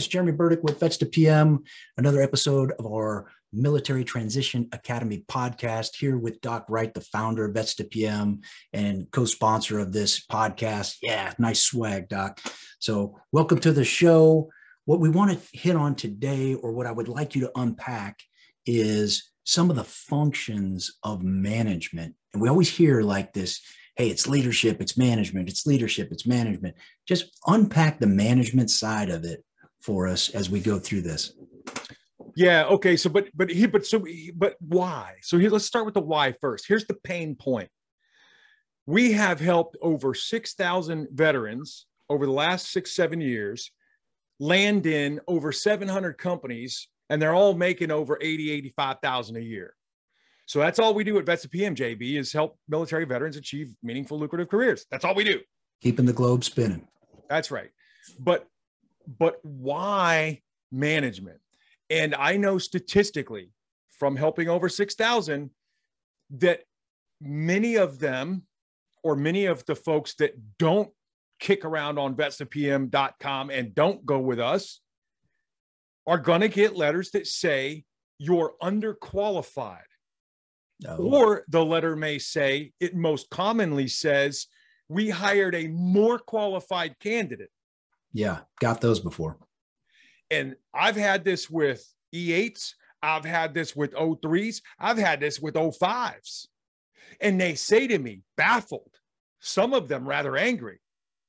it's Jeremy Burdick with Vets to PM, another episode of our Military Transition Academy podcast here with Doc Wright, the founder of Vets to PM and co sponsor of this podcast. Yeah, nice swag, Doc. So, welcome to the show. What we want to hit on today, or what I would like you to unpack, is some of the functions of management. And we always hear like this hey, it's leadership, it's management, it's leadership, it's management. Just unpack the management side of it for us as we go through this. Yeah. Okay. So, but but he but so but why? So here, let's start with the why first. Here's the pain point. We have helped over six thousand veterans over the last six seven years land in over 700 companies and they're all making over 80 85,000 a year. So that's all we do at Vets to PM JB is help military veterans achieve meaningful lucrative careers. That's all we do. Keeping the globe spinning. That's right. But but why management? And I know statistically from helping over 6,000 that many of them or many of the folks that don't kick around on vetstopm.com and don't go with us are going to get letters that say you're underqualified. Oh. Or the letter may say, it most commonly says, we hired a more qualified candidate. Yeah, got those before. And I've had this with E8s, I've had this with O3s, I've had this with O5s. And they say to me, baffled, some of them rather angry.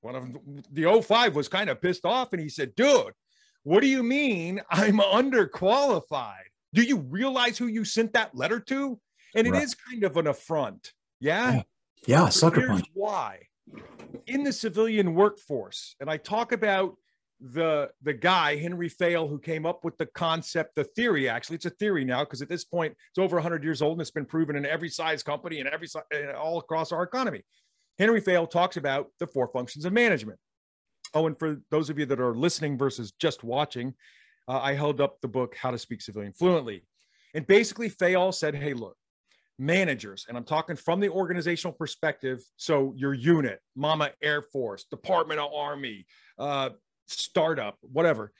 One of them, the O5 was kind of pissed off and he said, dude, what do you mean I'm underqualified? Do you realize who you sent that letter to? And it right. is kind of an affront. Yeah. Yeah. yeah sucker punch. Why? In the civilian workforce, and I talk about the the guy Henry Fayol who came up with the concept, the theory. Actually, it's a theory now because at this point it's over 100 years old and it's been proven in every size company and every all across our economy. Henry Fayol talks about the four functions of management. Oh, and for those of you that are listening versus just watching, uh, I held up the book How to Speak Civilian Fluently, and basically Fayol said, "Hey, look, managers, and I'm talking from the organizational perspective. So your unit, Mama Air Force, Department of Army, uh, startup, whatever,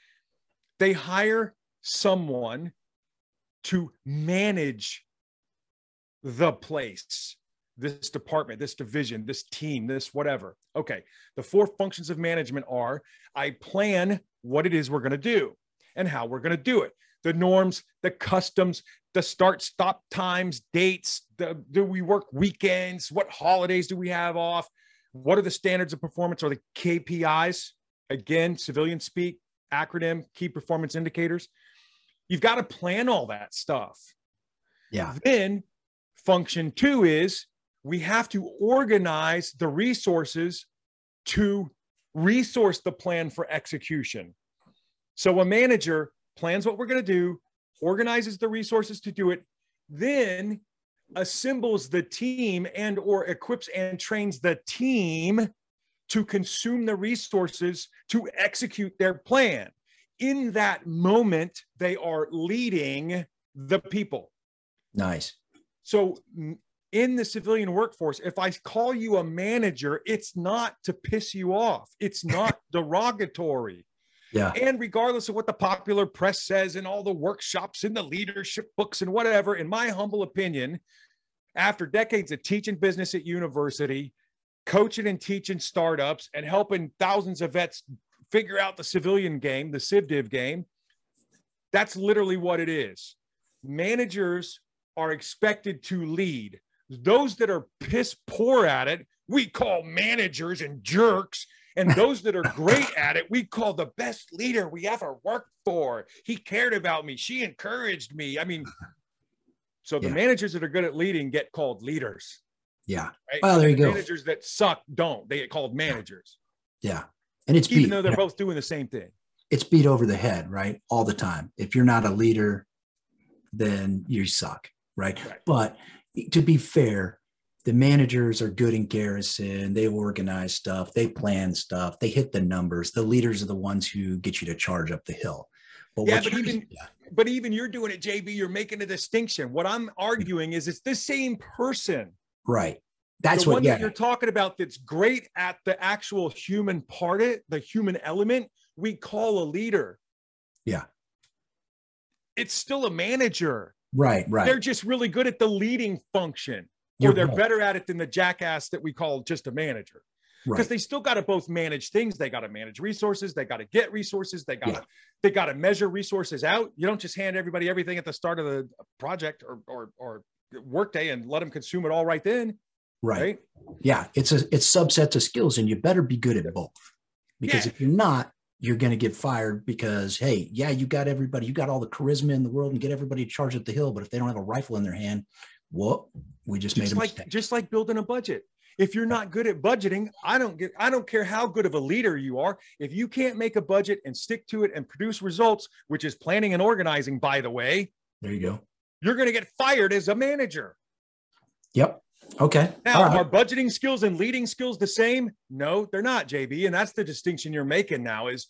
they hire someone to manage the place, this department, this division, this team, this whatever. Okay. The four functions of management are I plan what it is we're going to do and how we're going to do it the norms, the customs, the start stop times, dates. The, do we work weekends? What holidays do we have off? What are the standards of performance or the KPIs? Again, civilian speak, acronym, key performance indicators. You've got to plan all that stuff. Yeah. Then function two is we have to organize the resources to resource the plan for execution. So a manager plans what we're going to do, organizes the resources to do it, then assembles the team and or equips and trains the team to consume the resources to execute their plan. In that moment, they are leading the people. Nice. So in the civilian workforce, if I call you a manager, it's not to piss you off. It's not derogatory. Yeah. And regardless of what the popular press says and all the workshops and the leadership books and whatever, in my humble opinion, after decades of teaching business at university, coaching and teaching startups, and helping thousands of vets figure out the civilian game, the CivDiv game, that's literally what it is. Managers are expected to lead. Those that are piss poor at it, we call managers and jerks and those that are great at it, we call the best leader we ever worked for. He cared about me. She encouraged me. I mean, so the yeah. managers that are good at leading get called leaders. Yeah. Right? Well, there you the go. Managers that suck don't. They get called managers. Yeah. And it's even beat, though they're both doing the same thing. It's beat over the head, right? All the time. If you're not a leader, then you suck, right? right. But to be fair, the managers are good in garrison they organize stuff they plan stuff they hit the numbers the leaders are the ones who get you to charge up the hill but yeah, but even yeah. but even you're doing it jb you're making a distinction what i'm arguing is it's the same person right that's the what one yeah. that you're talking about that's great at the actual human part it the human element we call a leader Yeah. It's still a manager. Right, right. They're just really good at the leading function, You're or they're right. better at it than the jackass that we call just a manager. Because right. they still got to both manage things. They got to manage resources. They got to get resources. They got to Yeah. they got to measure resources out. You don't just hand everybody everything at the start of the project or or or workday and let them consume it all right then. right. Right. Yeah, it's a it's subsets of skills, and you better be good at both. Because Yeah. if you're not, you're going to get fired. Because hey, yeah, you got everybody, you got all the charisma in the world, and get everybody to charge at the hill. But if they don't have a rifle in their hand, whoop, we just, made just a like mistake. just like building a budget if you're not good at budgeting i don't get i don't care how good of a leader you are if you can't make a budget and stick to it and produce results which is planning and organizing by the way There you go. you're going to get fired as a manager Yep. Okay. now right. are budgeting skills and leading skills the same no they're not jb and that's the distinction you're making now is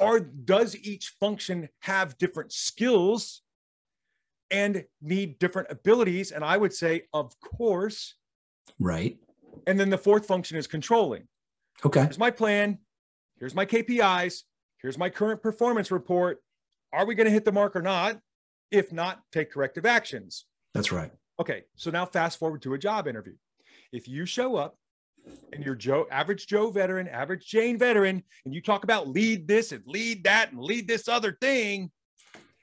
are does each function have different skills and need different abilities and i would say of course Right. and then the fourth function is controlling Okay. here's my plan. Here's my KPIs. Here's my current performance report. Are we going to hit the mark or not? If not, take corrective actions. That's right. Okay, so now fast forward to a job interview. If you show up and you're Joe, average Joe veteran, average Jane veteran, and you talk about lead this and lead that and lead this other thing,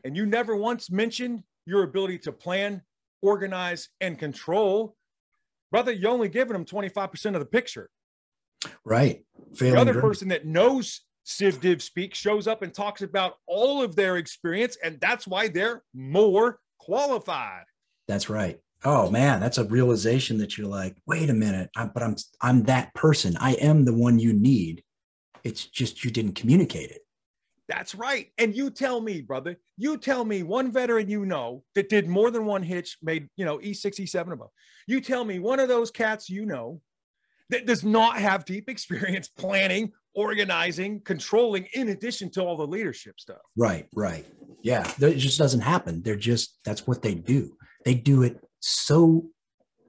and you never once mentioned your ability to plan, organize, and control, brother, you're only giving them 25% of the picture Right. the other person that knows Civ Div speak shows up and talks about all of their experience, and that's why they're more qualified. That's right. Oh man, that's a realization that you're like, wait a minute, I, but I'm I'm that person. I am the one you need. It's just you didn't communicate it. That's right. And you tell me, brother, you tell me one veteran you know that did more than one hitch, made, you know, E6, E7 above. You tell me one of those cats you know that does not have deep experience planning, organizing, controlling, in addition to all the leadership stuff. Right, right. Yeah, it just doesn't happen. They're just that's what they do. They do it so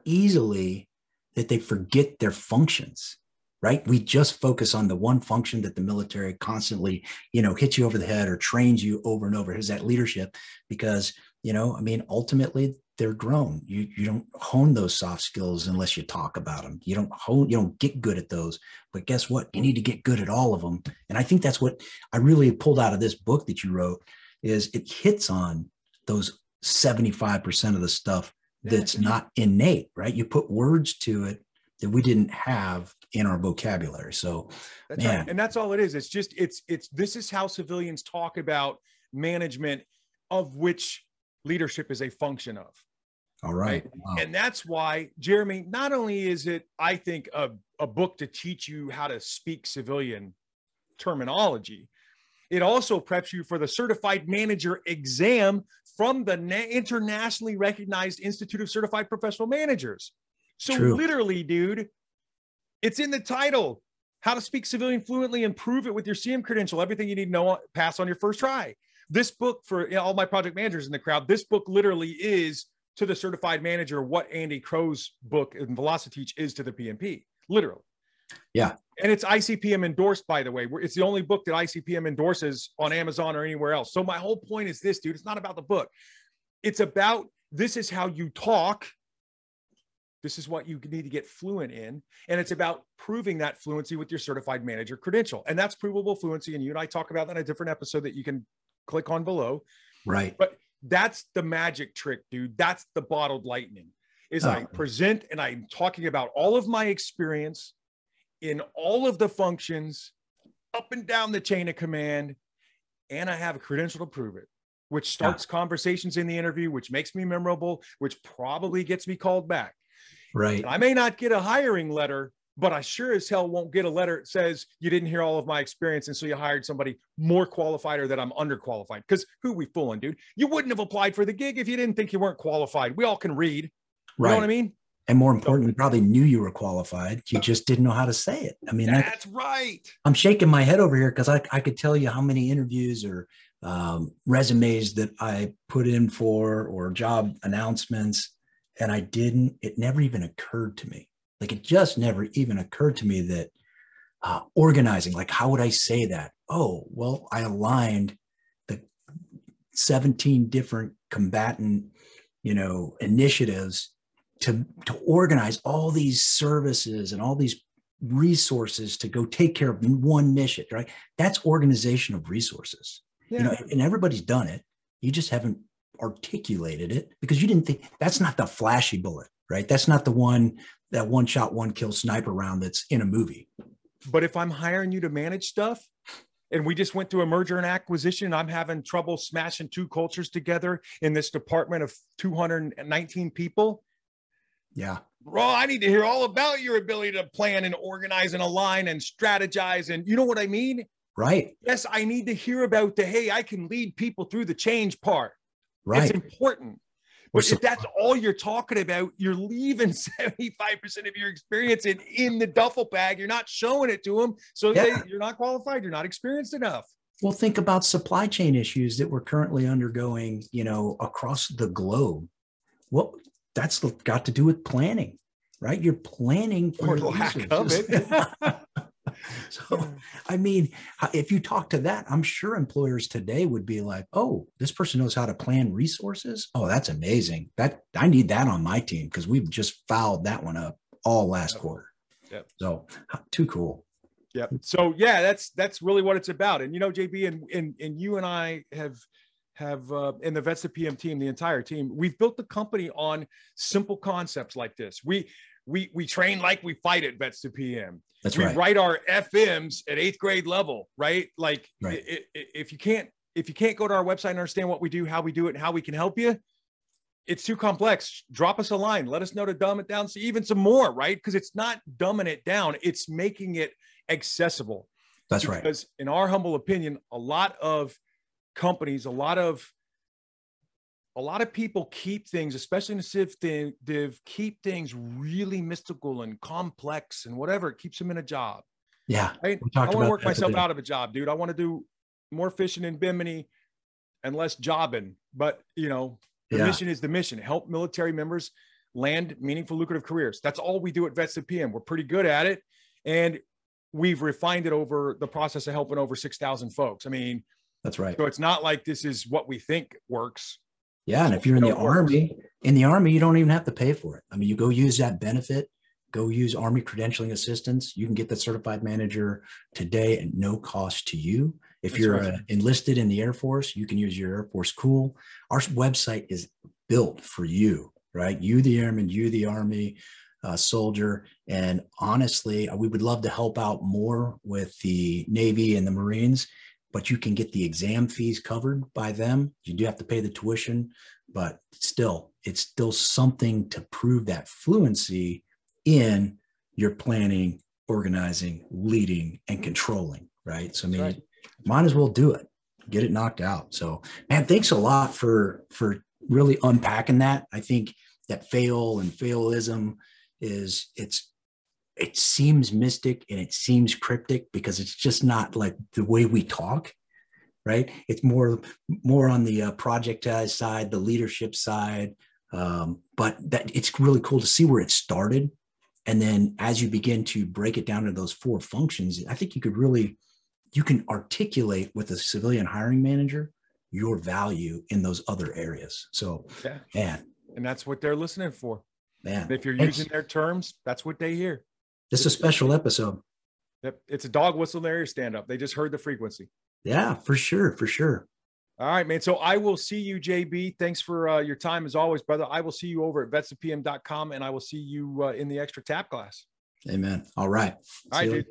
easily that they forget their functions. Right? We just focus on the one function that the military constantly, you know, hits you over the head or trains you over and over. Is that leadership? Because you know, I mean, ultimately they're grown. You you don't hone those soft skills unless you talk about them. You don't hone. You don't get good at those. But guess what? You need to get good at all of them. And I think that's what I really pulled out of this book that you wrote is it hits on those 75% of the stuff that's not innate, right? You put words to it that we didn't have in our vocabulary. So, That's Man. right. And that's all it is. It's just, it's, it's, this is how civilians talk about management of which leadership is a function of. all right. Wow. And that's why, Jeremy, not only is it, I think, a, a book to teach you how to speak civilian terminology, it also preps you for the certified manager exam from the na- internationally recognized Institute of Certified Professional Managers. So, True. literally, dude, it's in the title how to speak civilian fluently and prove it with your CM credential. Everything you need to know, pass on your first try. This book, for you know, all my project managers in the crowd, this book literally is to the certified manager what Andy Crowe's book in Velociteach is to the PMP, literally. Yeah. And it's ICPM endorsed, by the way. It's the only book that ICPM endorses on Amazon or anywhere else. So my whole point is this, dude. It's not about the book. It's about this is how you talk. This is what you need to get fluent in. And it's about proving that fluency with your certified manager credential. And that's provable fluency. And you and I talk about that in a different episode that you can click on below. right. But that's the magic trick, dude. That's the bottled lightning. Is I Oh. present and I'm talking about all of my experience in all of the functions up and down the chain of command, and I have a credential to prove it, which starts conversations in the interview, which makes me memorable, which probably gets me called back. Right. I may not get a hiring letter, but I sure as hell won't get a letter that says you didn't hear all of my experience. And so you hired somebody more qualified or that I'm underqualified. Because who we fooling, dude? You wouldn't have applied for the gig if you didn't think you weren't qualified. We all can read. You know what I mean? And more importantly, probably knew you were qualified. You just didn't know how to say it. I mean, that, That's right. I'm shaking my head over here because I, I could tell you how many interviews or um, resumes that I put in for or job announcements, and I didn't. It never even occurred to me. Like it just never even occurred to me that uh, organizing. Like how would I say that? Oh, well, I aligned the 17 different combatant, you know, initiatives to, to organize all these services and all these resources to go take care of one mission, right? That's organization of resources. Yeah. You know, and everybody's done it. You just haven't articulated it because you didn't think that's not the flashy bullet, right? That's not the one that one shot, one kill sniper round that's in a movie. But if I'm hiring you to manage stuff, and we just went through a merger and acquisition. I'm having trouble smashing two cultures together in this department of 219 people. Yeah. Bro, I need to hear all about your ability to plan and organize and align and strategize. And you know what I mean? Right. Yes, I need to hear about the hey, I can lead people through the change part. Right. It's important. But if that's all you're talking about, you're leaving 75% of your experience in, in the duffel bag. You're not showing it to them. So yeah. they, you're not qualified. You're not experienced enough. Well, think about supply chain issues that we're currently undergoing, you know, across the globe. What that's got to do with planning, right? You're planning for or lack of it. so, I mean, if you talk to that, I'm sure employers today would be like, "Oh, this person knows how to plan resources. Oh, that's amazing. That I need that on my team because we've just fouled that one up all last yep. quarter." Yep. So, too cool. Yep. So yeah, that's that's really what it's about. And you know, JB, and and and you and I have have uh, in the Vets PM team, the entire team, we've built the company on simple concepts like this. We we we train like we fight at Vets to PM. That's right. we right. write our FMs at eighth grade level, right? Like right. It, it, if you can't if you can't go to our website and understand what we do, how we do it, and how we can help you, it's too complex. Drop us a line. Let us know to dumb it down, so even some more, right? Because it's not dumbing it down; it's making it accessible. That's because right. Because in our humble opinion, a lot of companies, a lot of a lot of people keep things, especially in the civ div, keep things really mystical and complex and whatever. It keeps them in a job. Yeah. Right? I want to work myself out of a job, dude. I want to do more fishing in Bimini and less jobbing. But, you know, the yeah. mission is the mission help military members land meaningful, lucrative careers. That's all we do at Vets to PM. We're pretty good at it. And we've refined it over the process of helping over 6,000 folks. I mean, that's right. So it's not like this is what we think works. Yeah, and if you're in the army, in the army, you don't even have to pay for it. I mean, you go use that benefit, go use army credentialing assistance. You can get the certified manager today at no cost to you. If That's you're right. uh, enlisted in the Air Force, you can use your Air Force Cool. Our website is built for you, right? You, the airman, you, the army uh, soldier. And honestly, we would love to help out more with the Navy and the Marines but you can get the exam fees covered by them. You do have to pay the tuition, but still, it's still something to prove that fluency in your planning, organizing, leading, and controlling, right? So I mean, right. might as well do it, get it knocked out. So, man, thanks a lot for for really unpacking that. I think that Fayol and Fayolism is it's it seems mystic and it seems cryptic because it's just not like the way we talk right? It's more more on the uh, projectized side the leadership side um, but that it's really cool to see where it started. And then as you begin to break it down to those four functions i think you could really you can articulate with a civilian hiring manager your value in those other areas. So yeah. man. And that's what they're listening for. Man if you're using their terms that's what they hear this is a special episode. Yep. It's a dog whistle in their stand up. They just heard the frequency. Yeah, for sure. For sure. All right, man. So I will see you, JB. Thanks for uh, your time as always, brother. I will see you over at vetstopm.com and I will see you uh, in the extra tap class. Amen. All right. All right, dude.